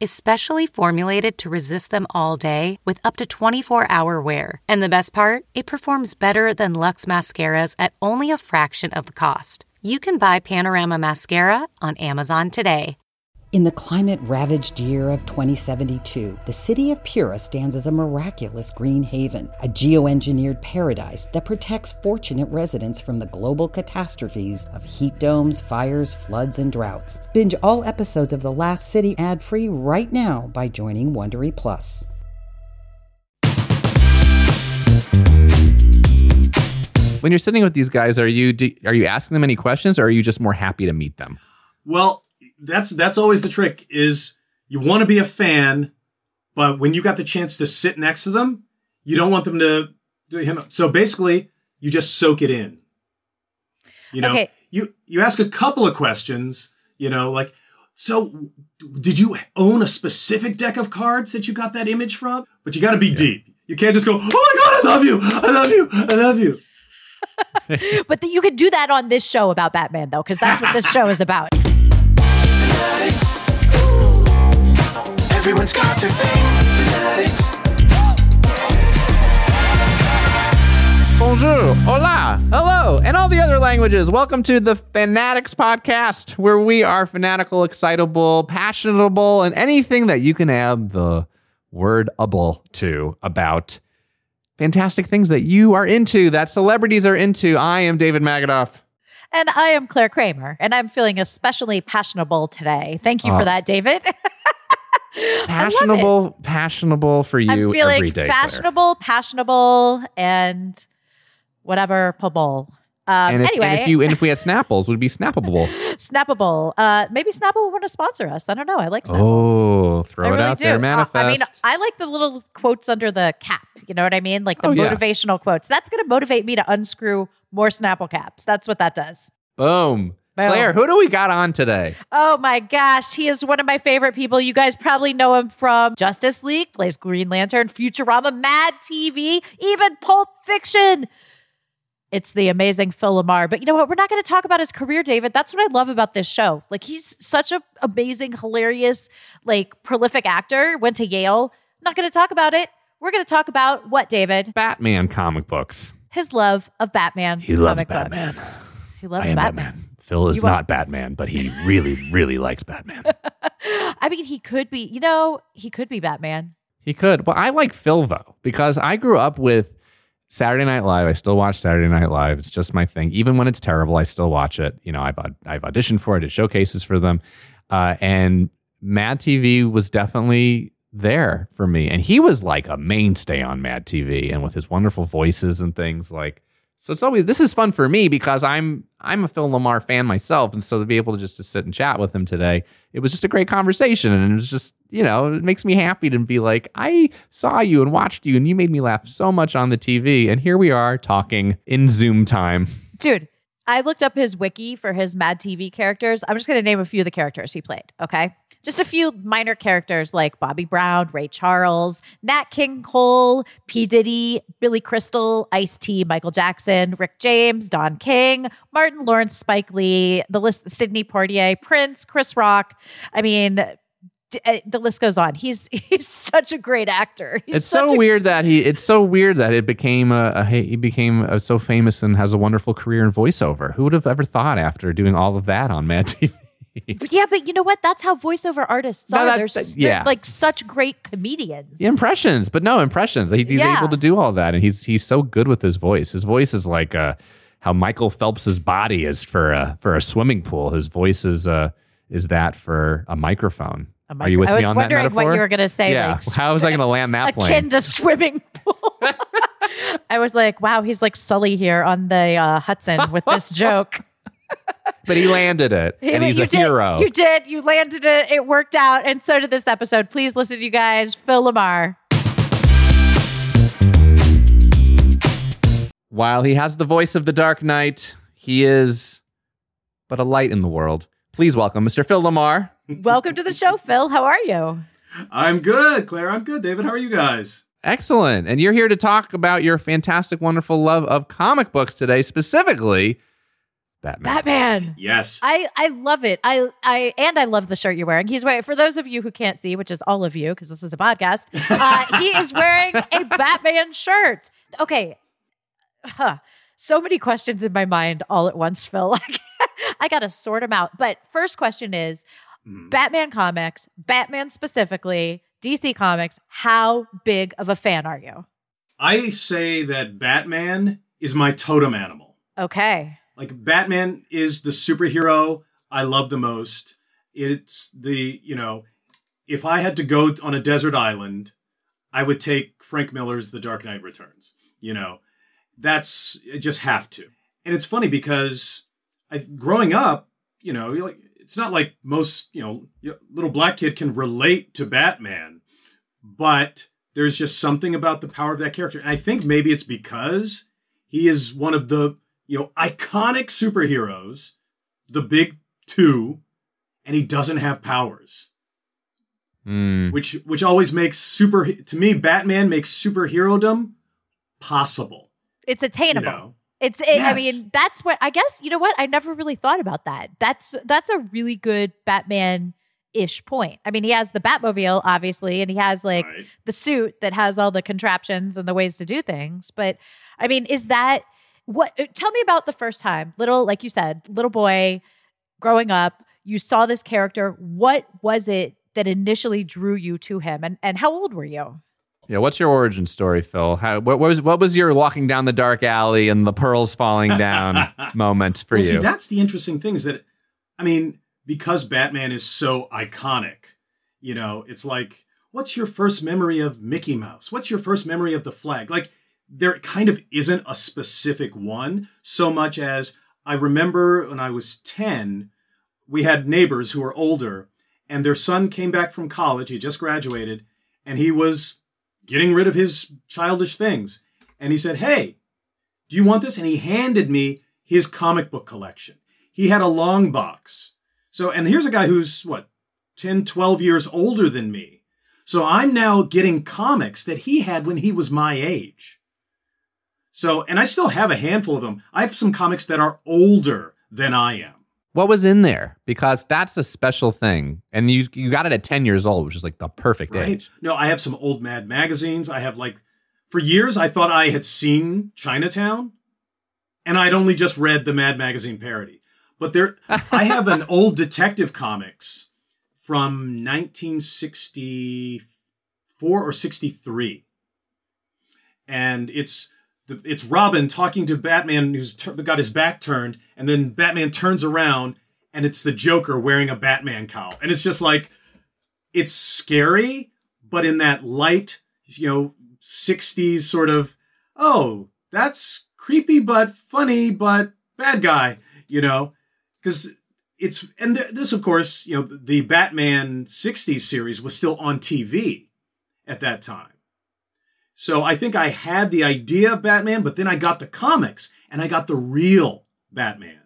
is specially formulated to resist them all day with up to 24 hour wear. And the best part, it performs better than Luxe mascaras at only a fraction of the cost. You can buy Panorama Mascara on Amazon today. In the climate ravaged year of 2072, the city of Pura stands as a miraculous green haven, a geoengineered paradise that protects fortunate residents from the global catastrophes of heat domes, fires, floods, and droughts. Binge all episodes of The Last City ad free right now by joining Wondery Plus. When you're sitting with these guys, are you do, are you asking them any questions, or are you just more happy to meet them? Well, that's that's always the trick is you want to be a fan, but when you got the chance to sit next to them, you don't want them to do him. So basically, you just soak it in. You know, Okay. you you ask a couple of questions. You know, like, so did you own a specific deck of cards that you got that image from? But you got to be deep. You can't just go, oh my god, I love you, I love you, I love you. But th- you could do that on this show about Batman, though, because that's what this show is about. Everyone's got their thing. Fanatics. Bonjour, hola, hello, and all the other languages. Welcome to the Fanatics Podcast, where we are fanatical, excitable, passionable, and anything that you can add the word able to about fantastic things that you are into, that celebrities are into. I am David Magidoff. And I am Claire Kramer, and I'm feeling especially passionable today. Thank you Oh. for uh, that, David. Passionable, passionable for you I'm feeling every day. Claire. fashionable, passionable, and whatever pable. Um, And if, anyway, and if you and if we had Snapples, would be snappable. Snappable. Uh, maybe Snapple would want to sponsor us. I don't know. I like Snapples. Oh, throw I it really out do. there, Uh, manifest. I mean, I like the little quotes under the cap. You know what I mean? Like the Oh, yeah. motivational quotes. That's going to motivate me to unscrew more Snapple caps. That's what that does. Boom. Boom. Claire, who do we got on today? Oh my gosh, he is one of my favorite people. You guys probably know him from Justice League, plays Green Lantern, Futurama, Mad TV, even Pulp Fiction. It's the amazing Phil LaMarr. But you know what? We're not going to talk about his career, David. That's what I love about this show. Like he's such an amazing, hilarious, like prolific actor. Went to Yale. Not going to talk about it. We're going to talk about what, David? Batman comic books. His love of Batman. He loves comic Batman. Books. He loves Batman. Batman. Phil is not Batman, but he really, really likes Batman. I mean, he could be, you know, he could be Batman. He could. Well, I like Phil though, because I grew up with Saturday Night Live. I still watch Saturday Night Live. It's just my thing. Even when it's terrible, I still watch it. You know, I've I've auditioned for it, did showcases for them, uh, and Mad TV was definitely there for me. And he was like a mainstay on Mad TV, and with his wonderful voices and things like. So it's always this is fun for me because I'm I'm a Phil LaMarr fan myself, and so to be able to just to sit and chat with him today, it was just a great conversation, and it was just you know it makes me happy to be like I saw you and watched you, and you made me laugh so much on the TV, and here we are talking in Zoom time. Dude, I looked up his wiki for his Mad TV characters. I'm just going to name a few of the characters he played, okay? Just a few minor characters like Bobby Brown, Ray Charles, Nat King Cole, P. Diddy, Billy Crystal, Ice T, Michael Jackson, Rick James, Don King, Martin Lawrence, Spike Lee, the list, Sidney Poitier, Prince, Chris Rock. I mean, the list goes on. He's he's such a great actor. He's it's so a weird that he it's so weird that it became a, a he became uh so famous and has a wonderful career in voiceover. Who would have ever thought after doing all of that on Mad TV? Yeah, but you know what? That's how voiceover artists No, are. They're, that- s- they're yeah. like such great comedians. impressions, but no impressions. He, he's Yeah. able to do all that, and he's he's so good with his voice. His voice is like uh, how Michael Phelps's body is for a for a swimming pool. His voice is uh is that for a microphone. A Are you with micro- I was wondering what you were gonna say, Yeah, like, how was I going to land that plane? Akin to swimming pool. I was like, wow, he's like Sully here on the uh, Hudson with this joke. but he landed it, and he's a did, hero. You did. You landed it. It worked out. And so did this episode. Please listen, to you guys. Phil LaMarr. While he has the voice of the Dark Knight, he is but a light in the world. Please welcome Mr. Phil LaMarr. Welcome to the show, Phil. How are you? I'm good, Claire. I'm good. David, how are you guys? Excellent. And you're here to talk about your fantastic, wonderful love of comic books today, specifically Batman. Batman. Yes. I, I love it. I I and I love the shirt you're wearing. He's wearing for those of you who can't see, which is all of you because this is a podcast. Uh, he is wearing a Batman shirt. Okay, huh. So many questions in my mind all at once, Phil. I gotta sort them out. But first question is: Mm. Batman comics, Batman specifically, DC Comics. How big of a fan are you? I say that Batman is my totem animal. Okay. Like Batman is the superhero I love the most. It's the, you know, if I had to go on a desert island, I would take Frank Miller's The Dark Knight Returns. You know, that's I just have to. And it's funny because I growing up, you know, you're like it's not like most, you know, little black kid can relate to Batman, but there's just something about the power of that character. And I think maybe it's because he is one of the, you know, iconic superheroes, the big two, and he doesn't have powers Hmm. which which always makes super to me batman makes superherodom possible It's you attainable. know It's. It, I mean, that's what I guess. You know what? I never really thought about that. That's that's a really good Batman ish point. I mean, he has the Batmobile, obviously, and he has like right? the suit that has all the contraptions and the ways to do things. But I mean, is that what? uh, Tell me about the first time, little, like you said, little boy growing up. You saw this character. What was it that initially drew you to him, and and how old were you? Yeah, what's your origin story, Phil? How, what, what was what was your walking down the dark alley and the pearls falling down moment for well, you? see that's the interesting thing is that i mean because batman is so iconic you know it's like what's your first memory of mickey mouse what's your first memory of the flag like there kind of isn't a specific one so much as i remember when i was 10 we had neighbors who were older and their son came back from college he just graduated and he was getting rid of his childish things. And he said hey do you want this? And he handed me his comic book collection. He had a long box. So and here's a guy who's what 10 12 years older than me. So i'm now getting comics that he had when he was my age. So and i still have a handful of them. I have some comics that are older than i am what was in there? Because that's a special thing, and you you got it at ten years old, which is like the perfect right. age. no i have some old mad magazines. I have like for years i thought i had seen chinatown and i'd only just read the mad magazine parody. But there i have an old detective comics from 1964 or 63 and it's the, it's robin talking to batman who's tur got his back turned and then batman turns around and it's the joker wearing a batman cowl and it's just like it's scary, but in that light, you know, 60s sort of, oh, that's creepy but funny but bad guy, you know, because it's, and th- this, of course, you know, the Batman 60s series was still on TV at that time. So I think I had the idea of Batman, but then I got the comics and I got the real Batman.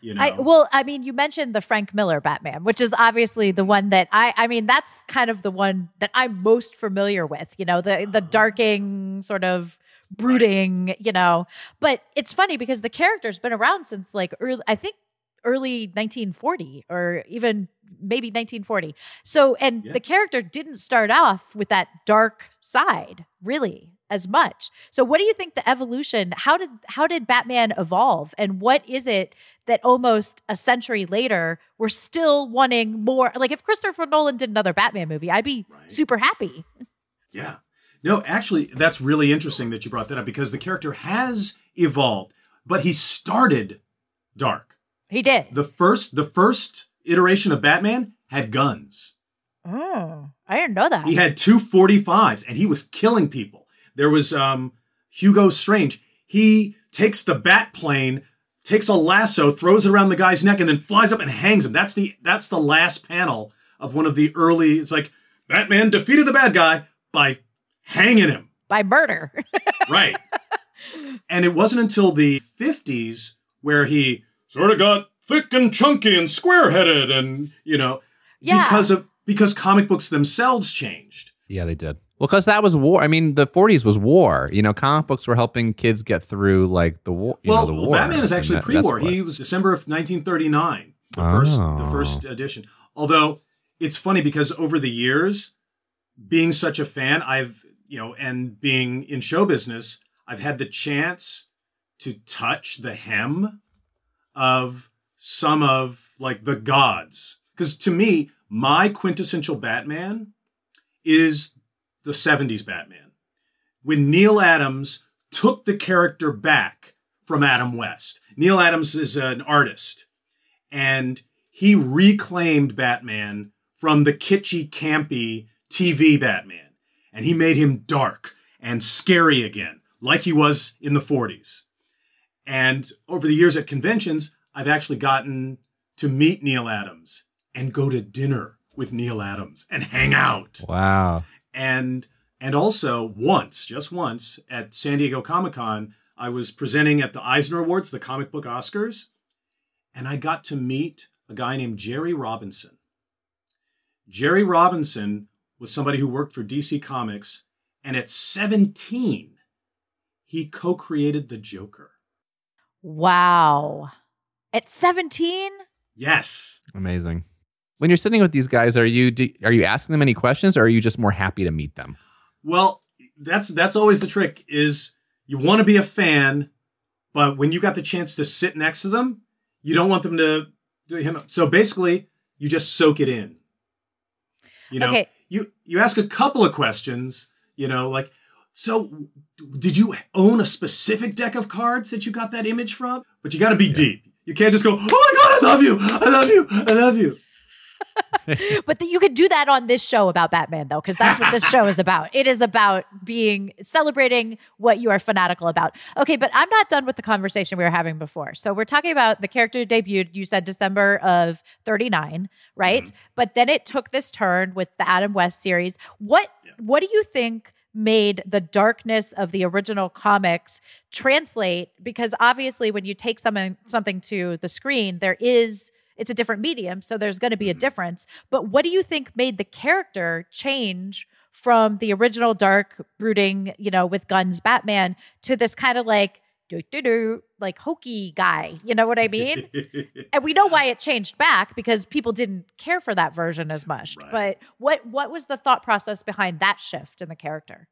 You know, I, well, I mean, you mentioned the Frank Miller Batman, which is obviously the one that I, I mean, that's kind of the one that I'm most familiar with, you know, the, the uh-huh. darking sort of brooding, you know, but it's funny because the character's been around since like early, I think early 1940 or even maybe 1940. So, and Yeah. the character didn't start off with that dark side really as much. So what do you think the evolution how did how did Batman evolve and what is it that almost a century later we're still wanting more like if Christopher Nolan did another Batman movie I'd be Right. super happy. Yeah. No, actually, that's really interesting that you brought that up because the character has evolved, but he started dark. He did. The first the first iteration of Batman had guns. Oh, I didn't know that. He had two 45s and he was killing people. There was um Hugo Strange. He takes the bat plane, takes a lasso, throws it around the guy's neck, and then flies up and hangs him. That's the that's the last panel of one of the early. It's like Batman defeated the bad guy by hanging him. By murder. Right. and it wasn't until the 50s where he sort of got thick and chunky and square headed and, you know, Yeah. because of because comic books themselves changed. Yeah, they did. Well, because that was war. I mean, the 40s was war. You know, comic books were helping kids get through like the war. You well, know, the war. Batman is actually that- pre war. He was December of 1939, the first the Oh. first edition. Although it's funny because over the years, being such a fan, I've you know, and being in show business, I've had the chance to touch the hem of some of like the gods. Because to me, my quintessential Batman is the 70s Batman. When Neal Adams took the character back from Adam West. Neal Adams is an artist and he reclaimed Batman from the kitschy, campy TV Batman. And he made him dark and scary again, like he was in the 40s. And over the years at conventions, I've actually gotten to meet Neal Adams and go to dinner with Neal Adams and hang out Wow. and and also once, just once, at San Diego Comic Con, I was presenting at the Eisner Awards, the comic book Oscars, and I got to meet a guy named Jerry Robinson. Jerry Robinson was somebody who worked for DC Comics, and at 17, he co-created the Joker. wow. At 17? Yes. Amazing. When you're sitting with these guys, are you do, are you asking them any questions, or are you just more happy to meet them? Well, that's that's always the trick is you want to be a fan, but when you got the chance to sit next to them, you don't want them to do him. So basically, you just soak it in. You know, Okay. you you ask a couple of questions, you know, like so did you own a specific deck of cards that you got that image from? But you got to be deep. You can't just go, "Oh my god, I love you. I love you. I love you." But th- you could do that on this show about Batman, though, because that's what this show is about. It is about being celebrating what you are fanatical about. Okay, but I'm not done with the conversation we were having before. So we're talking about the character debuted. You said December of '39, right? Mm-hmm. But then it took this turn with the Adam West series. What What do you think? Made the darkness of the original comics translate because obviously when you take something something to the screen there is it's a different medium so there's going to be a mm-hmm. difference. But what do you think made the character change from the original dark brooding you know with guns batman to this kind of like do do do like hokey guy you know what i mean and we know why it changed back because people didn't care for that version as much Right. but what what was the thought process behind that shift in the character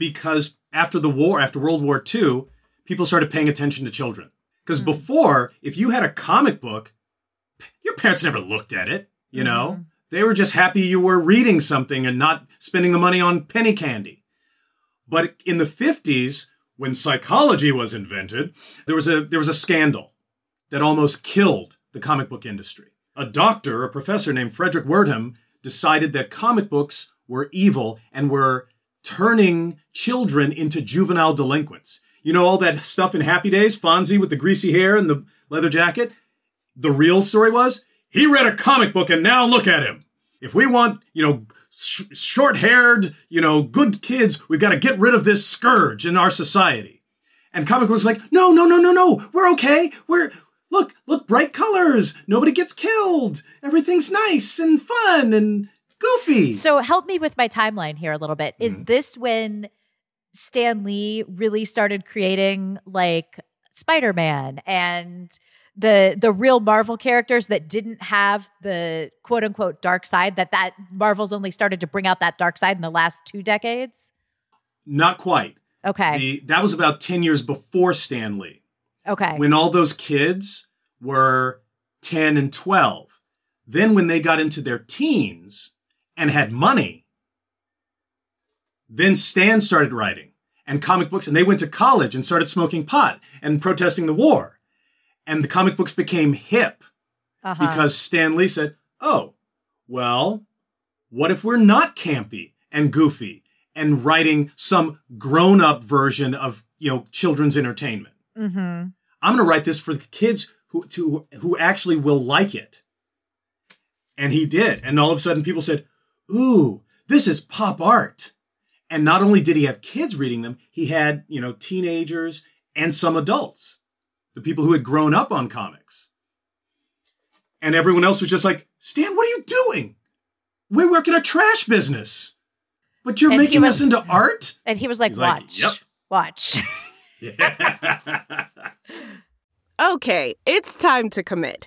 because after the war, after World War II, people started paying attention to children. Because hmm. before, if you had a comic book, your parents never looked at it, you know? Hmm. They were just happy you were reading something and not spending the money on penny candy. But in the 50s, when psychology was invented, there was a there was a scandal that almost killed the comic book industry. A doctor, a professor named Fredric Wertham, decided that comic books were evil and were turning children into juvenile delinquents. You know all that stuff in Happy Days, Fonzie with the greasy hair and the leather jacket? The real story was he read a comic book and now look at him. If we want, you know, sh- short-haired, you know, good kids, we've got to get rid of this scourge in our society. And comic was like, no, no, no, no, no, we're okay. We're look, look, bright colors. Nobody gets killed. Everything's nice and fun and goofy. So help me with my timeline here a little bit. Is mm. this when Stan Lee really started creating like Spider-Man and the the real Marvel characters that didn't have the quote unquote dark side that that Marvel's only started to bring out that dark side in the last two decades? Not quite. Okay. The, that was about 10 years before Stan Lee. okay. when all those kids were 10 and 12. Then, when they got into their teens and had money, then Stan started writing and comic books, and they went to college and started smoking pot and protesting the war. And the comic books became hip uh-huh. because Stan Lee said, Oh, well, what if we're not campy and goofy and writing some grown up version of, you know, children's entertainment? mm-hmm. I'm going to write this for the kids who to who actually will like it. And he did. And all of a sudden people said, "Ooh, this is pop art." And not only did he have kids reading them, he had, you know, teenagers and some adults. The people who had grown up on comics. And everyone else was just like, "Stan, what are you doing? We work in a trash business." But you're And making was- this into art? And he was like, He's like, watch, "Yep." watch. Okay, it's time to commit.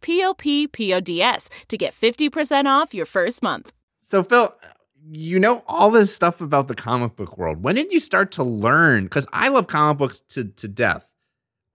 p-o-p-p-o-d-s to get 50% off your first month. So, Phil, you know all this stuff about the comic book world. When did you start to learn? Because I love comic books to, to death,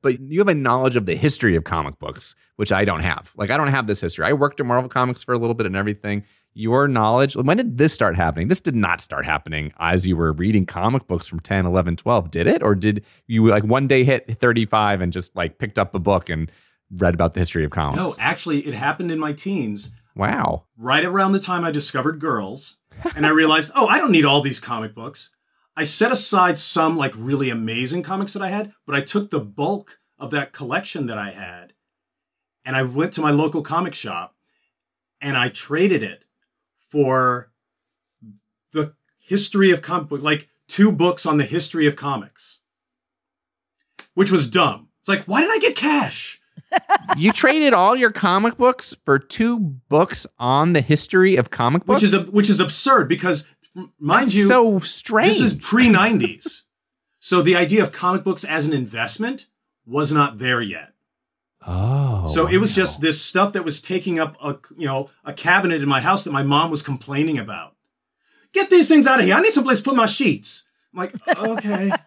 but you have a knowledge of the history of comic books, which I don't have. Like, I don't have this history. I worked at Marvel Comics for a little bit and everything. Your knowledge, when did this start happening? This did not start happening as you were reading comic books from 10, 11, 12, did it? Or did you like one day hit 35 and just like picked up a book and read about the history of comics? no, actually, it happened in my teens. Wow. right around the time I discovered girls, and I realized, oh, I don't need all these comic books. I set aside some like really amazing comics that I had, but I took the bulk of that collection that I had, and I went to my local comic shop, and I traded it for the history of comic book, like two books on the history of comics, which was dumb. It's like, why did I get cash? You traded all your comic books for two books on the history of comic books, Which is a, which is absurd because, mind That's you, so strange. This is pre 90s. so the idea of comic books as an investment was not there yet. oh, so it was wow. just this stuff that was taking up a you know a cabinet in my house that my mom was complaining about. Get these things out of here. I need someplace to put my sheets. I'm like, okay.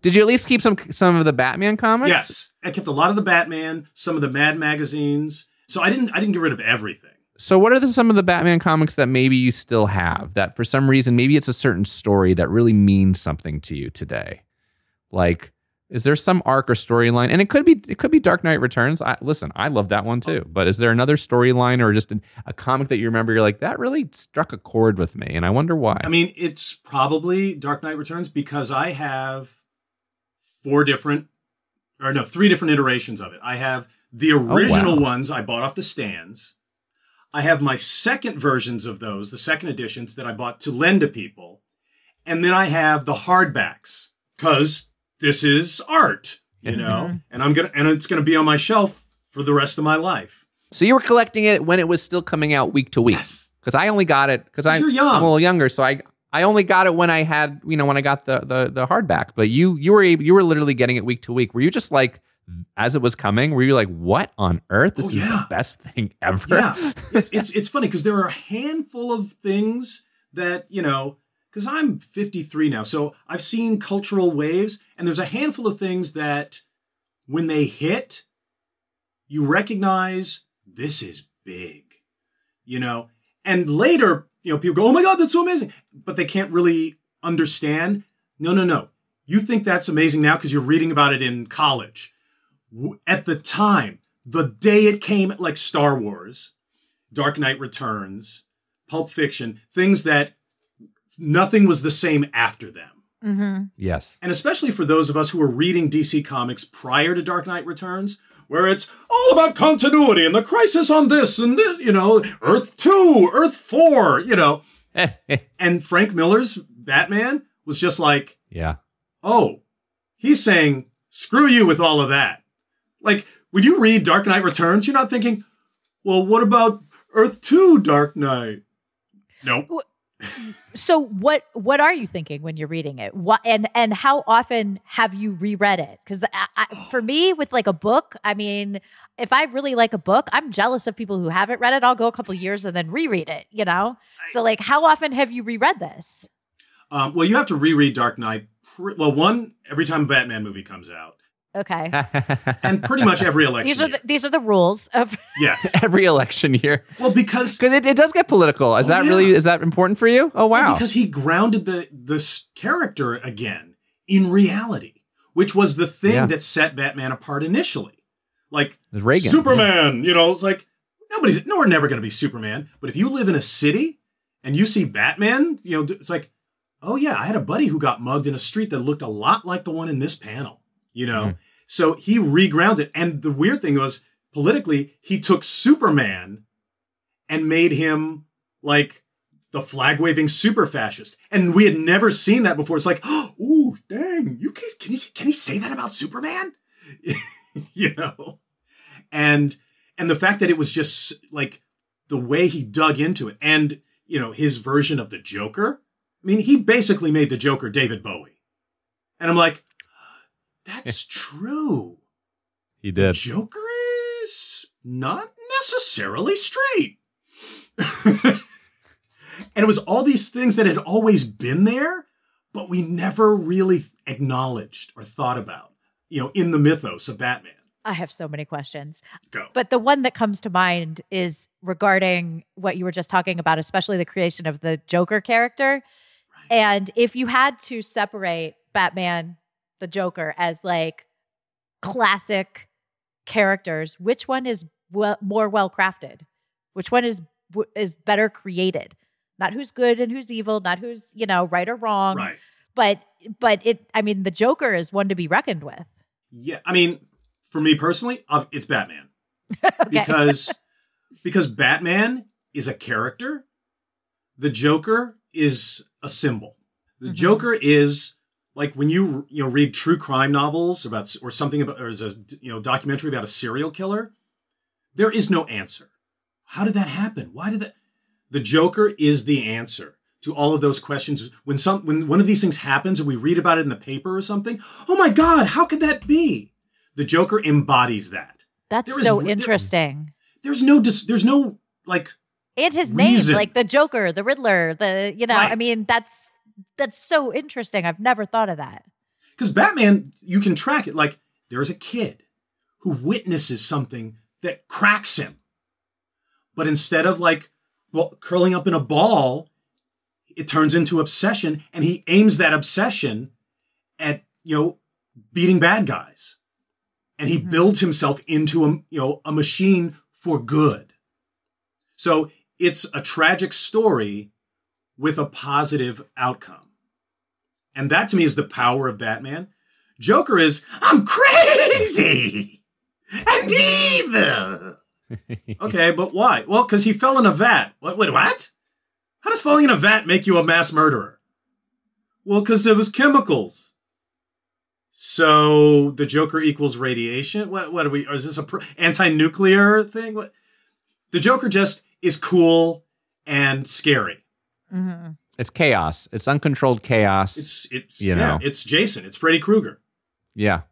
Did you at least keep some some of the Batman comics? yes. I kept a lot of the Batman, some of the Mad magazines. So I didn't I didn't get rid of everything. So what are the, some of the Batman comics that maybe you still have that for some reason maybe it's a certain story that really means something to you today? Like is there some arc or storyline? And it could be it could be Dark Knight Returns. I, listen, I love that one too. But is there another storyline or just a, a comic that you remember? You're like that really struck a chord with me, and I wonder why. I mean, it's probably Dark Knight Returns because I have four different, or no, three different iterations of it. I have the oh, original wow. ones I bought off the stands. I have my second versions of those, the second editions that I bought to lend to people. And then I have the hardbacks because this is art, you know, and I'm going to, and it's going to be on my shelf for the rest of my life. so you were collecting it when it was still coming out week to week. Yes. Because I only got it because I'm. I'm a little younger, so I I only got it when I had you know when I got the the the hardback. But you you were able, you were literally getting it week to week. Were you just like as it was coming? Were you like, what on earth? This Oh, is yeah. the best thing ever. yeah it's it's, it's funny because there are a handful of things that you know because i'm 53 now so i've seen cultural waves and there's a handful of things that when they hit you recognize this is big you know and later you know people go oh my god that's so amazing. But they can't really understand no no no. You think that's amazing now because you're reading about it in college. At the time the day it came like star wars dark knight returns pulp fiction things that nothing was the same after them. Mm-hmm. Yes. And especially for those of us who were reading DC Comics prior to Dark Knight Returns, where it's all about continuity and the crisis on this and this, you know, Earth 2, Earth 4, you know. and Frank Miller's Batman was just like, yeah. oh, he's saying, screw you with all of that. Like, when you read Dark Knight Returns, you're not thinking, well, what about Earth 2 Dark Knight? Nope. So what what are you thinking when you're reading it? What and and how often have you reread it? Because for me, with like a book, I mean, if I really like a book, I'm jealous of people who haven't read it. I'll go a couple years and then reread it. You know, so like, how often have you reread this? Um, well, you have to reread Dark Knight. Well, one every time a Batman movie comes out, Okay, and pretty much every election. these are year. the, these are the rules of. yes. Every election year. Well, because Because it, it does get political. Is Oh, that yeah. really is that important for you? Oh wow. because he grounded the this character again in reality, which was the thing Yeah. that set Batman apart initially. Like Reagan, Superman, you know, it's like nobody's no, we're never going to be Superman. But if you live in a city and you see Batman, you know, it's like, oh yeah, I had a buddy who got mugged in a street that looked a lot like the one in this panel. You know, Mm-hmm. So he regrounded. And the weird thing was politically, he took Superman and made him like the flag waving super fascist. And we had never seen that before. It's like, oh, dang, you can, can he can he say that about Superman? you know? And and the fact that it was just like the way he dug into it and you know his version of the Joker. I mean, he basically made the Joker David Bowie. And I'm like, that's true. he The did. Joker is not necessarily straight. and it was all these things that had always been there, but we never really acknowledged or thought about, you know, in the mythos of Batman. I have so many questions. Go. But the one that comes to mind is regarding what you were just talking about, especially the creation of the Joker character. And if you had to separate Batman, the Joker, as like classic characters, which one is well, more well crafted? Which one is is better created? Not who's good and who's evil, not who's you know right or wrong, right. but but it. I mean, the Joker is one to be reckoned with. Yeah, I mean, for me personally, uh, it's Batman because because Batman is a character. The Joker is a symbol. The Mhm. Joker is like when you you know read true crime novels about or something about or a you know documentary about a serial killer. There is no answer. How did that happen? Why did that? The Joker is the answer to all of those questions. When some when one of these things happens or we read about it in the paper or something, oh my God, how could that be? The Joker embodies that. That's There is so re- there- interesting. There's no dis- there's no like and his reason. name like the joker the riddler the you know i mean that's that's so interesting i've never thought of that because Batman you can track it like there's a kid who witnesses something that cracks him. But instead of like well curling up in a ball, it turns into obsession and he aims that obsession at you know beating bad guys. And he Mhm. builds himself into a you know a machine for good. So it's a tragic story with a positive outcome. And that to me is the power of Batman. Joker is, I'm crazy and evil. Okay, but why? Well, because he fell in a vat. What, wait, what? How does falling in a vat make you a mass murderer? Well, because it was chemicals. So the Joker equals radiation? What, what are we? Is this a pr- anti-nuclear thing? What? The Joker just is cool and scary. Mm-hmm. It's chaos. It's uncontrolled chaos. It's it's You yeah, know. it's Jason. It's Freddy Krueger. yeah.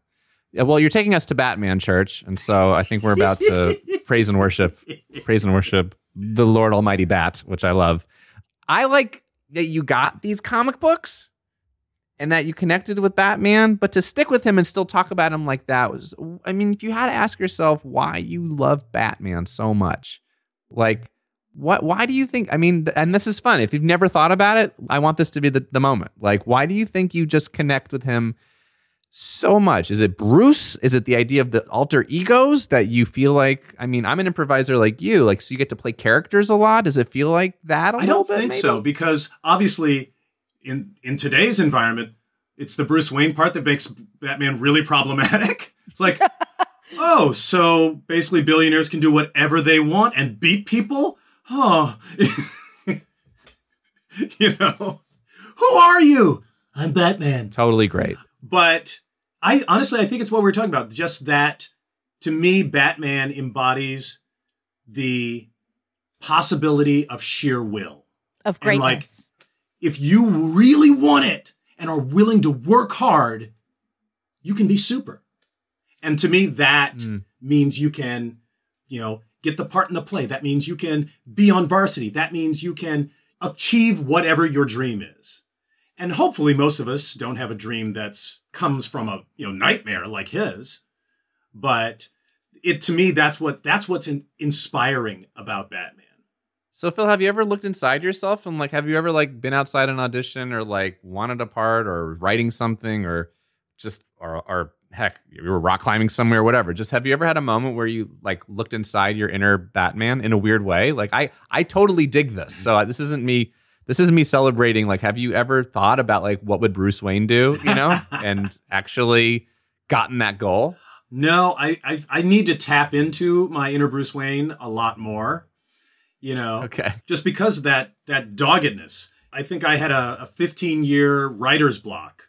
Yeah, Well, you're taking us to Batman Church, and so I think we're about to praise and worship, praise and worship the Lord Almighty Bat, which I love. I like that you got these comic books and that you connected with Batman, but to stick with him and still talk about him like that was, I mean, if you had to ask yourself why you love Batman so much, like, what, why do you think, I mean, and this is fun. If you've never thought about it, I want this to be the, the moment. Like, why do you think you just connect with him so much? Is it Bruce? Is it the idea of the alter egos that you feel like? I mean, I'm an improviser like you, like so you get to play characters a lot. Does it feel like that? I I don't think so because obviously in in today's environment, it's the Bruce Wayne part that makes Batman really problematic. It's like, oh, so basically billionaires can do whatever they want and beat people? Oh, you know, who are you? I'm Batman. Totally great. But I honestly, I think it's what we're talking about. Just that, to me, Batman embodies the possibility of sheer will. Of And, like, greatness. If you really want it and are willing to work hard, you can be super. And to me, that Mm. means you can, you know, get the part in the play. That means you can be on varsity. That means you can achieve whatever your dream is. And hopefully most of us don't have a dream that's comes from a, you know, nightmare like his. But it to me that's what that's what's in, inspiring about Batman. So Phil, have you ever looked inside yourself and like have you ever like been outside an audition or like wanted a part or writing something or just or or heck, you were rock climbing somewhere, whatever. Just have you ever had a moment where you like looked inside your inner Batman in a weird way? Like I I totally dig this. So uh, this isn't me this isn't me celebrating like have you ever thought about like what would Bruce Wayne do, you know? and actually gotten that goal? No, I, I I need to tap into my inner Bruce Wayne a lot more. You know, Okay. just because of that that doggedness. I think I had a, a 15 year writer's block.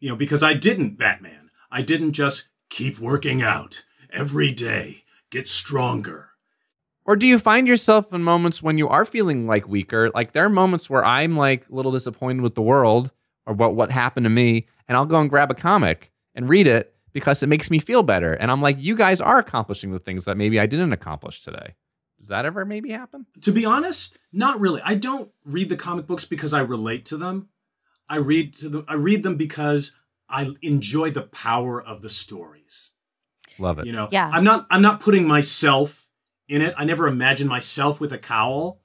You know, because I didn't Batman. I didn't just keep working out every day, get stronger. Or do you find yourself in moments when you are feeling like weaker? Like there are moments where I'm like a little disappointed with the world or what what happened to me, and I'll go and grab a comic and read it because it makes me feel better. And I'm like, you guys are accomplishing the things that maybe I didn't accomplish today. Does that ever maybe happen? To be honest, not really. I don't read the comic books because I relate to them. I read to them I read them because I enjoy the power of the stories. Love it. You know, Yeah. I'm not I'm not putting myself in it. I never imagine myself with a cowl.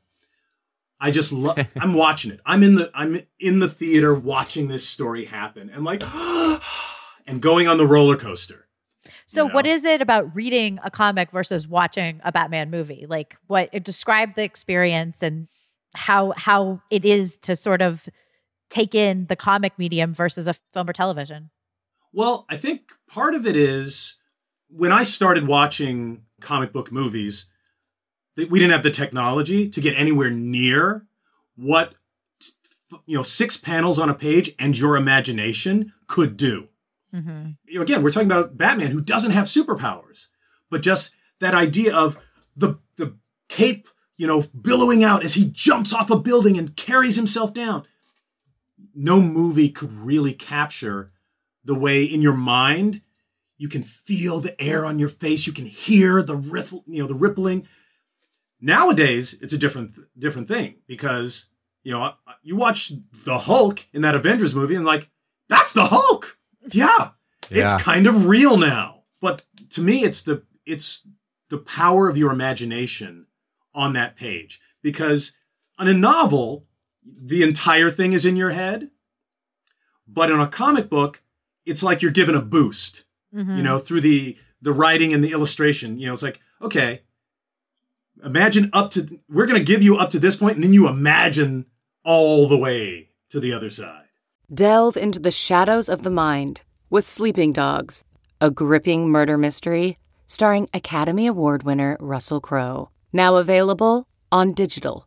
I just love I'm watching it. I'm in the I'm in the theater watching this story happen and like and going on the roller coaster. So, you know? is it about reading a comic versus watching a Batman movie? Like, what describe the experience and how how it is to sort of take in the comic medium versus a film or television. Well, I think part of it is when I started watching comic book movies, that we didn't have the technology to get anywhere near what you know six panels on a page and your imagination could do. Mm-hmm. You know, again, we're talking about Batman who doesn't have superpowers, but just that idea of the the cape, you know, billowing out as he jumps off a building and carries himself down. No movie could really capture the way in your mind you can feel the air on your face, you can hear the riffle, you know, the rippling. Nowadays, it's a different different thing because you know you watch the Hulk in that Avengers movie and like that's the Hulk. Yeah, Yeah. it's kind of real now. But to me, it's the it's the power of your imagination on that page because on a novel, the entire thing is in your head. But in a comic book, it's like you're given a boost Mm-hmm. you know through the the writing and the illustration you know it's like okay imagine up to we're going to give you up to this point and then you imagine all the way to the other side Delve into the shadows of the mind with Sleeping Dogs, a gripping murder mystery starring Academy Award winner Russell Crowe. Now available on digital.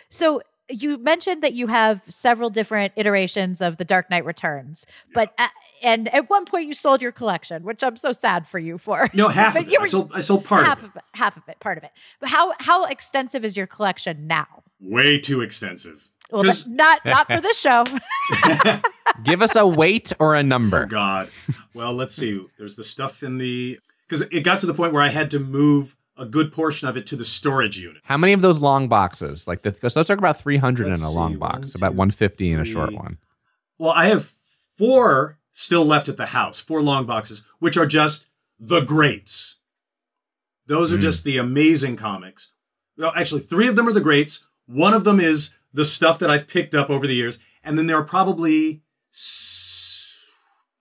So you mentioned that you have several different iterations of the Dark Knight Returns, but uh, and at one point you sold your collection, which I'm so sad for you for. No, half of it. you I sold, I sold part half of it. of it, half of it, part of it. But how how extensive is your collection now? Way too extensive. Well, 'Cause- not not for this show. Give us a weight or a number. Oh God. Well, let's see. There's the stuff in the because it got to the point where I had to move a good portion of it to the storage unit. How many of those long boxes? Like, the, so let's talk about 300 Let's in a see, long one, box, two, about 150 in a short one. Well, I have four still left at the house, four long boxes, which are just the greats. Those are Mm. just the amazing comics. Well, actually, three of them are the greats. One of them is the stuff that I've picked up over the years, and then there are probably s-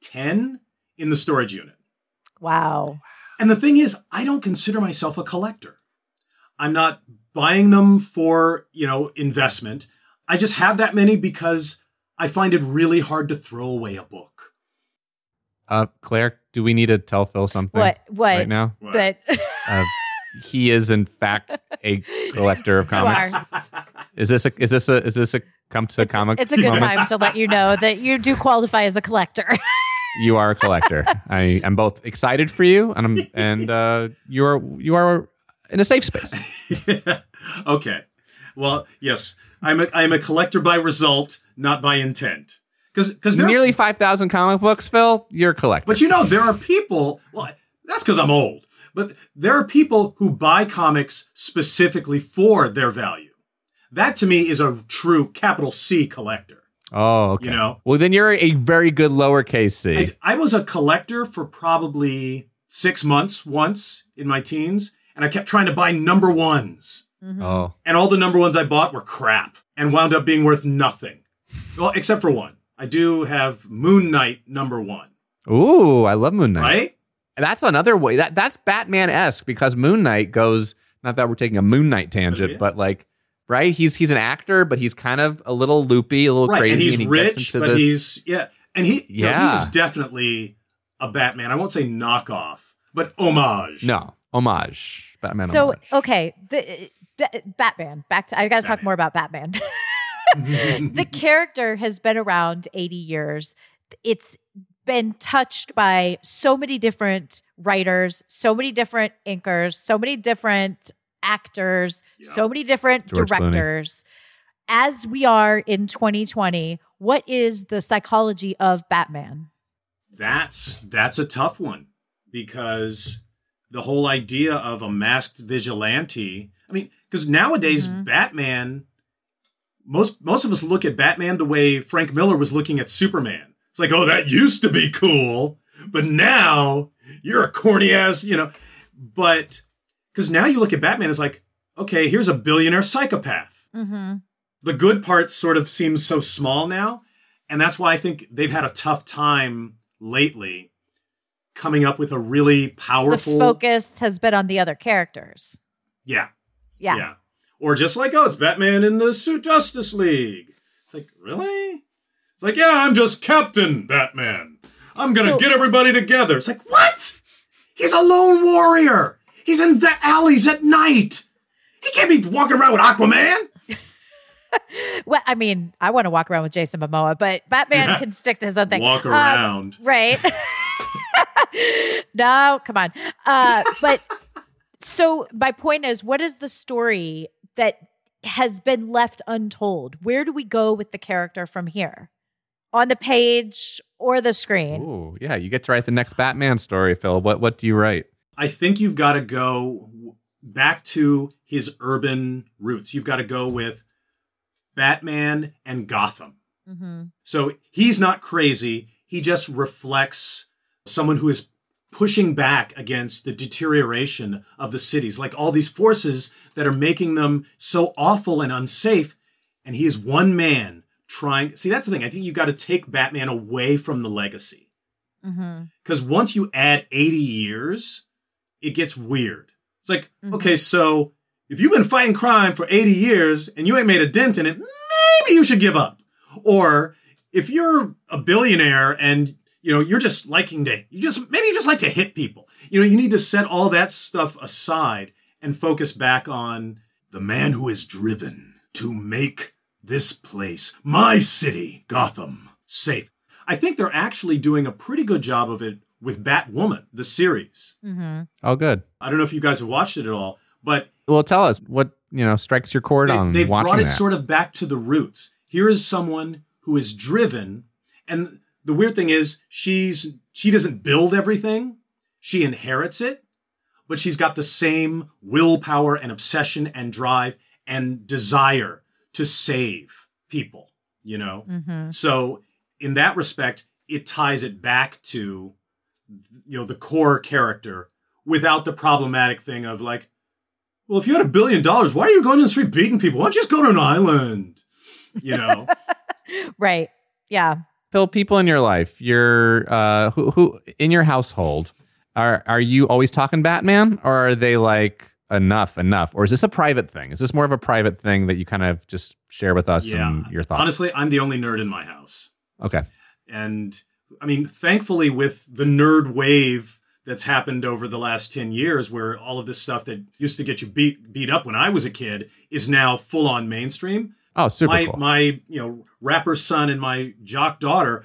ten in the storage unit. wow. And the thing is, I don't consider myself a collector. I'm not buying them for, you know, investment. I just have that many because I find it really hard to throw away a book. Uh, Claire, do we need to tell Phil something What what right now? But Uh, he is in fact a collector of you comics. are. Is this a is this a is this a come to It's, comic? it's a good moment? time to let you know that you do qualify as a collector. You are a collector. I am both excited for you and I'm and uh, you are you are in a safe space. okay. Well, yes, I'm a, I'm a collector by result, not by intent. Because because Nearly five thousand comic books, Phil. You're a collector. But you know, there are people, well, that's because I'm old, but there are people who buy comics specifically for their value. That to me is a true capital C collector. Oh, okay. You know? Well, then you're a very good lowercase c. I, I was a collector for probably six months once in my teens, and I kept trying to buy number ones. Mm-hmm. oh, And all the number ones I bought were crap and wound up being worth nothing. Well, except for one. I do have Moon Knight number one, ooh, I love Moon Knight. right? And that's another way that that's Batman esque because Moon Knight goes. Not that we're taking a Moon Knight tangent, Oh, yeah. but like, right? He's he's an actor, but he's kind of a little loopy, a little right. crazy, and he's he rich, but this- he's yeah, and he you know, Yeah. he is definitely a Batman. I won't say knockoff, but homage. no homage. Batman. so homage. okay, the, the Batman. Back to I got to talk more about Batman. the character has been around 80 years. It's been touched by so many different writers, so many different inkers, so many different actors, Yeah. so many different George Clooney. directors. As we are in 2020, what is the psychology of Batman? That's that's a tough one because the whole idea of a masked vigilante. I mean, because nowadays Mhm. Batman, most most of us look at Batman the way Frank Miller was looking at Superman. It's like, oh, that used to be cool, but now you're a corny ass, you know. But because now you look at Batman as like, okay, here's a billionaire psychopath Mm-hmm. the good part sort of seems so small now and that's why i think they've had a tough time lately coming up with a really The powerful focus has been on the other characters. Yeah. Yeah, Yeah. or just like oh it's batman in the suit justice league it's like really it's like yeah i'm just captain batman i'm gonna So- get everybody together it's like what he's a lone warrior he's in the alleys at night he can't be walking around with aquaman Well, I mean, I want to walk around with Jason Momoa, but Batman can stick to his own thing. walk Um, around right? no, come on. Uh, but so my point is, what is the story that has been left untold? Where do we go with the character from here? On the page or the screen? Ooh, yeah, you get to write the next Batman story, Phil. What what do you write? I think you've got to go back to his urban roots. You've got to go with Batman and Gotham. Mm-hmm. So he's not crazy. He just reflects someone who is pushing back against the deterioration of the cities, like all these forces that are making them so awful and unsafe. And he is one man trying. See, that's the thing. I think you've got to take Batman away from the legacy. Mm-hmm. Because once you add 80 years, it gets weird. It's like, Mhm. okay, so if you've been fighting crime for 80 years and you ain't made a dent in it, maybe you should give up. Or if you're a billionaire and you know you're just liking to you just maybe you just like to hit people. You know, you need to set all that stuff aside and focus back on the man who is driven to make this place, my city, Gotham, safe. I think they're actually doing a pretty good job of it with Batwoman, the series. Mm-hmm. Oh, good. I don't know if you guys have watched it at all, but Well, tell us what you know strikes your chord they, on they've watching brought it that. sort of back to the roots. Here is someone who is driven, and the weird thing is she's she doesn't build everything; she inherits it, but she's got the same willpower and obsession and drive and desire to save people. You know, Mm-hmm. so in that respect, it ties it back to you know the core character without the problematic thing of like, well, if you had a billion dollars, why are you going to the street beating people? Why don't you just go to an island? You know, Right. Yeah. Phil, people in your life, your uh, who, who in your household, are are you always talking Batman, or are they like enough, enough, or is this a private thing? Is this more of a private thing that you kind of just share with us yeah. and your thoughts? Honestly, I'm the only nerd in my house, okay, and I mean, thankfully, with the nerd wave that's happened over the last 10 years where all of this stuff that used to get you beat beat up when I was a kid is now full on mainstream. oh, super my cool. my you know rapper son and my jock daughter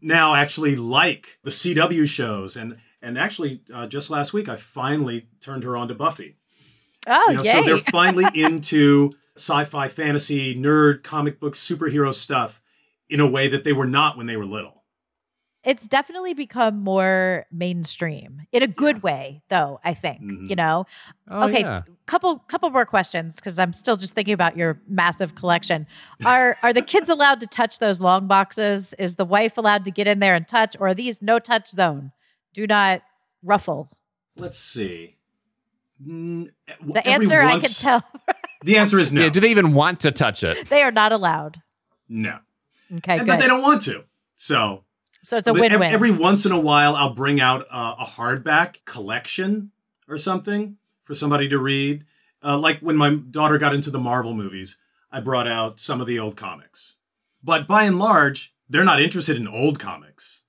now actually like the CW shows and and actually uh, just last week I finally turned her on to Buffy. Oh, You know, yay. so they're finally into sci-fi, fantasy, nerd, comic book, superhero stuff in a way that they were not when they were little. It's definitely become more mainstream in a good way, though, I think. Mhm. You know? Oh, okay, yeah. couple couple more questions because I'm still just thinking about your massive collection. Are are the kids allowed to touch those long boxes? Is the wife allowed to get in there and touch, or are these no touch zone? Do not ruffle. Let's see. The every answer I can tell The answer is no. Yeah, do they even want to touch it? they are not allowed. no. Okay, And- good. but they don't want to. So so it's a win win. Every once in a while, I'll bring out a, a hardback collection or something for somebody to read. Uh, like when my daughter got into the Marvel movies, I brought out some of the old comics. But by and large, they're not interested in old comics.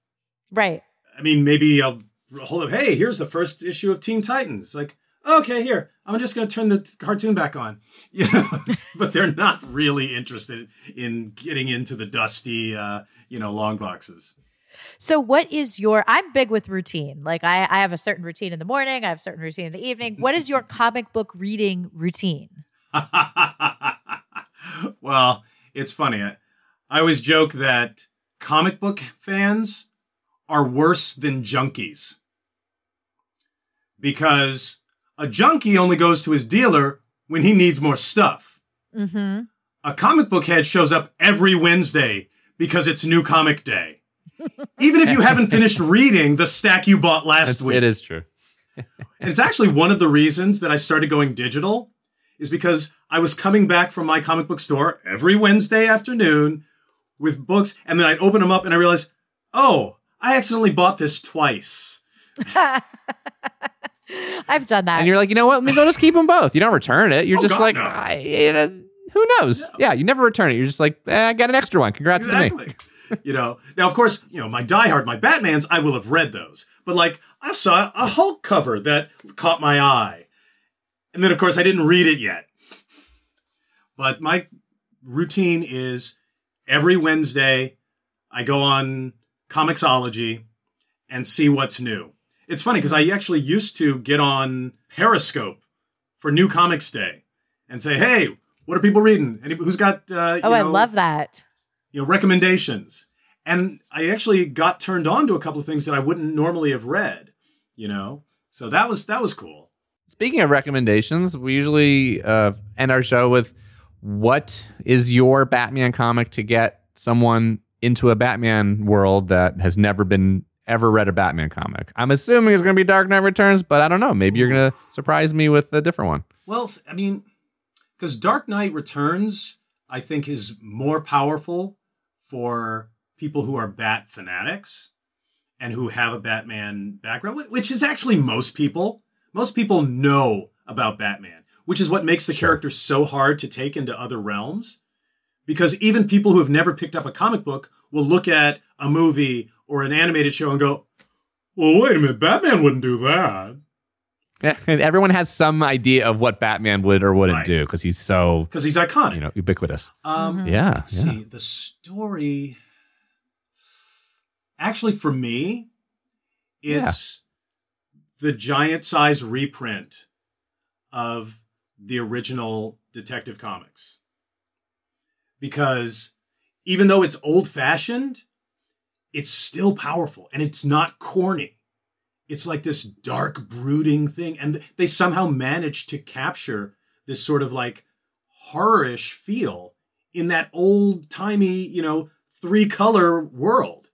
right. I mean, maybe I'll hold up, hey, here's the first issue of Teen Titans. Like, okay, here, I'm just going to turn the t- cartoon back on. You know, but they're not really interested in getting into the dusty, uh, you know, long boxes. So what is your I'm big with routine. Like I, I have a certain routine in the morning, I have a certain routine in the evening. What is your comic book reading routine? well, it's funny. I, I always joke that comic book fans are worse than junkies because a junkie only goes to his dealer when he needs more stuff. Mm-hmm. A comic book head shows up every Wednesday because it's new comic day. Even if you haven't finished reading the stack you bought last That's- week. it is true. And it's actually one of the reasons that I started going digital is because I was coming back from my comic book store every Wednesday afternoon with books, and then I'd open them up and I realized, oh, I accidentally bought this twice. I've done that. And you're like, you know what? Maybe I'll just keep them both. You don't return it. You're Oh, just God, like, no. I, you know, who knows? Yeah, you never return it. You're just like, eh, I got an extra one. Congrats to me. You know, now of course, you know, my Die Hard, my Batmans, I will have read those. But like, I saw a Hulk cover that caught my eye. And then of course I didn't read it yet. But my routine is every Wednesday I go on Comixology and see what's new. It's funny because I actually used to get on Periscope for New Comics Day and say, "Hey, what are people reading? Any, who's got?" Uh, oh, you I love that. You know, recommendations. And I actually got turned on to a couple of things that I wouldn't normally have read, you know? So that was that was cool. Speaking of recommendations, we usually uh, end our show with what is your Batman comic to get someone into a Batman world that has never been ever read a Batman comic. I'm assuming it's going to be Dark Knight Returns, but I don't know. Maybe you're going to surprise me with a different one. Well, I mean, because Dark Knight Returns, I think, is more powerful for people who are Bat fanatics and who have a Batman background, which is actually most people. Most people know about Batman, which is what makes the Sure. character so hard to take into other realms. Because even people who have never picked up a comic book will look at a movie or an animated show and go, well, wait a minute, Batman wouldn't do that. And everyone has some idea of what Batman would or wouldn't Right. do because he's so because he's iconic. you know ubiquitous. um, Yeah, Let's yeah. see. The story. Actually, for me, it's the giant size reprint of the original Detective Comics. Because even though it's old fashioned, it's still powerful and it's not corny. It's like this dark, brooding thing. And they somehow managed to capture this sort of like horrorish feel in that old timey, you know, three color world.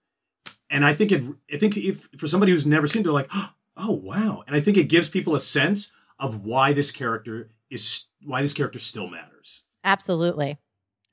And I think it, I think if for somebody who's never seen, it, they're like, oh wow. And I think it gives people a sense of why this character is, why this character still matters. Absolutely.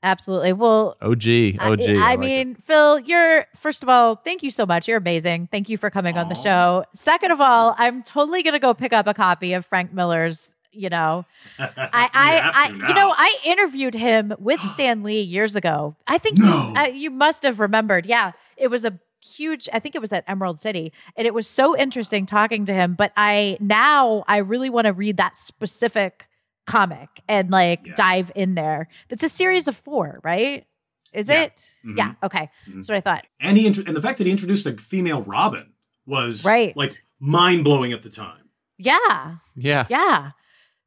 Absolutely. Well, OG, I- OG. I, like mean, Phil, you're first of all, thank you so much. You're amazing. Thank you for coming on the show. Second of all, I'm totally gonna go pick up a copy of Frank Miller's. You know, I, I, to I you know, I interviewed him with Stan Lee years ago. I think No. uh, you must have remembered. Yeah, it was a huge. I think it was at Emerald City, and it was so interesting talking to him. But I now I really want to read that specific comic and like Yeah. dive in there. That's a series of four, right? Is Yeah. it? Mhm. Yeah. Okay. Mhm. That's what I thought. and he, intro- and the fact that he introduced a female Robin was Right. like mind blowing at the time. Yeah. yeah. Yeah.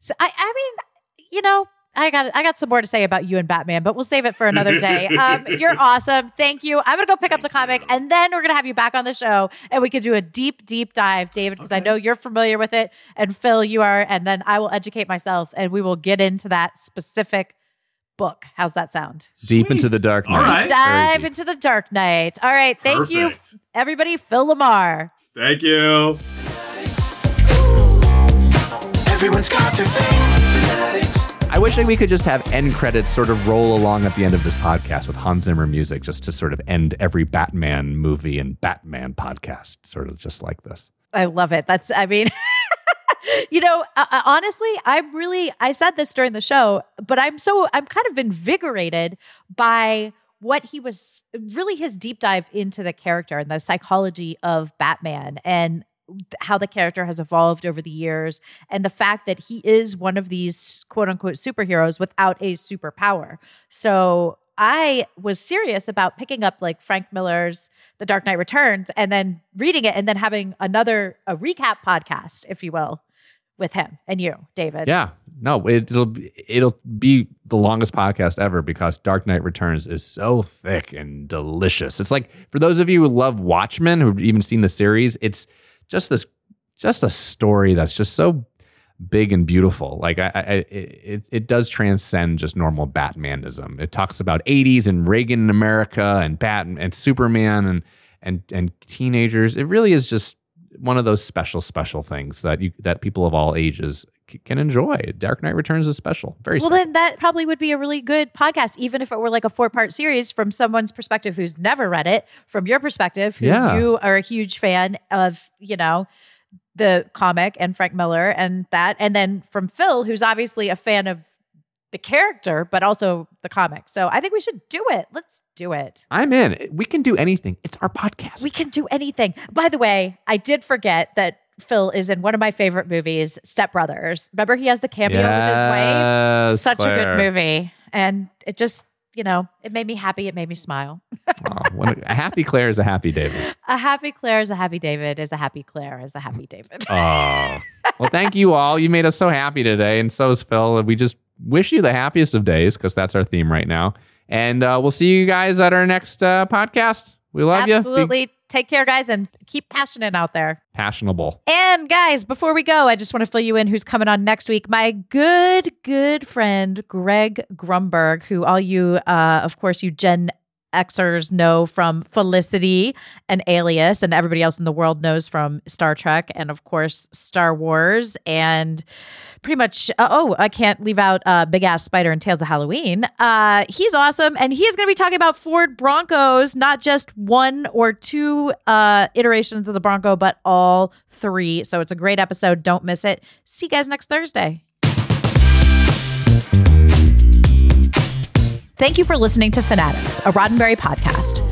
So I, I mean, you know, I got I got some more to say about you and Batman, but we'll save it for another day. Um, you're awesome. Thank you. I'm gonna go pick up the comic, you. and then we're gonna have you back on the show, and we can do a deep, deep dive, David, because I know you're familiar with it, and Phil, you are, and then I will educate myself, and we will get into that specific book. How's that sound? Deep into the dark night. right. Very Dive deep. into the Dark Knight. All right. Thank you, everybody. Phil LaMarr. Thank you. Everyone's got their thing. I wish that we could just have end credits sort of roll along at the end of this podcast with Hans Zimmer music, just to sort of end every Batman movie and Batman podcast, sort of just like this. I love it. That's, I mean, you know, uh, uh, honestly, I'm really, I said this during the show, but I'm so, I'm kind of invigorated by what he was really his deep dive into the character and the psychology of Batman and how the character has evolved over the years and the fact that he is one of these quote unquote superheroes without a superpower. So I was serious about picking up like Frank Miller's The Dark Knight Returns and then reading it and then having another a recap podcast, if you will, with him and you, David. Yeah, no, it, it'll be, it'll be the longest podcast ever because Dark Knight Returns is so thick and delicious. It's like for those of you who love Watchmen, who've even seen the series, it's just this, just a story that's just so big and beautiful. Like I, I it, it does transcend just normal Batmanism. It talks about 80s and Reagan America and Bat and Superman and and and teenagers. It really is just one of those special special things that you that people of all ages can enjoy. Dark Knight Returns is special. Very Well, special. then that probably would be a really good podcast, even if it were like a four part series from someone's perspective who's never read it, from your perspective, who Yeah. you are a huge fan of, you know, the comic and Frank Miller and that. And then from Phil, who's obviously a fan of the character, but also the comic. So I think we should do it. Let's do it. I'm in. We can do anything. It's our podcast. We can do anything. By the way, I did forget that Phil is in one of my favorite movies, Step Brothers. Remember, he has the cameo with his wife. Yes, Such a good movie, and it just you know it made me happy. It made me smile. Oh, a, a happy Claire is a happy David. A happy Claire is a happy David. Is a happy Claire is a happy David. Oh, well, thank you all. You made us so happy today, and so is Phil. We just wish you the happiest of days because that's our theme right now. And uh, we'll see you guys at our next uh, podcast. We love you. Be Absolutely. Take care, guys, and keep passionate out there. passionable. And guys, before we go, I just want to fill you in who's coming on next week. My good, good friend, Greg Grunberg, who all you, uh, of course, you Gen Xers know from Felicity and Alias, and everybody else in the world knows from Star Trek and, of course, Star Wars. And pretty much, uh, oh, I can't leave out uh, Big Ass Spider and Tales of Halloween. Uh, he's awesome. And he's going to be talking about Ford Broncos, not just one or two uh, iterations of the Bronco, but all three. So it's a great episode. Don't miss it. See you guys next Thursday. Thank you for listening to Fanaddicts, a Roddenberry podcast.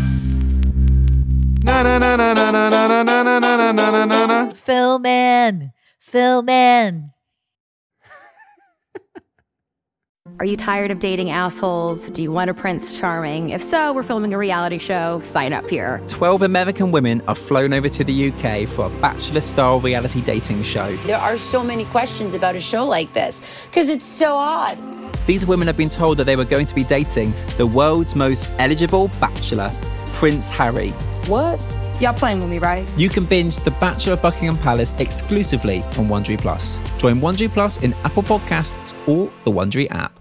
Na na na na na na na na na na na na na. Phil Man. Phil Man. Are you tired of dating assholes? Do you want a Prince Charming? If so, we're filming a reality show. Sign up here. 12 American women are flown over to the UK for a bachelor style reality dating show. There are so many questions about a show like this because it's so odd. These women have been told that they were going to be dating the world's most eligible bachelor, Prince Harry. What? Y'all playing with me, right? You can binge The Bachelor of Buckingham Palace exclusively on Wondery Plus. Join Wondery Plus in Apple Podcasts or the Wondery app.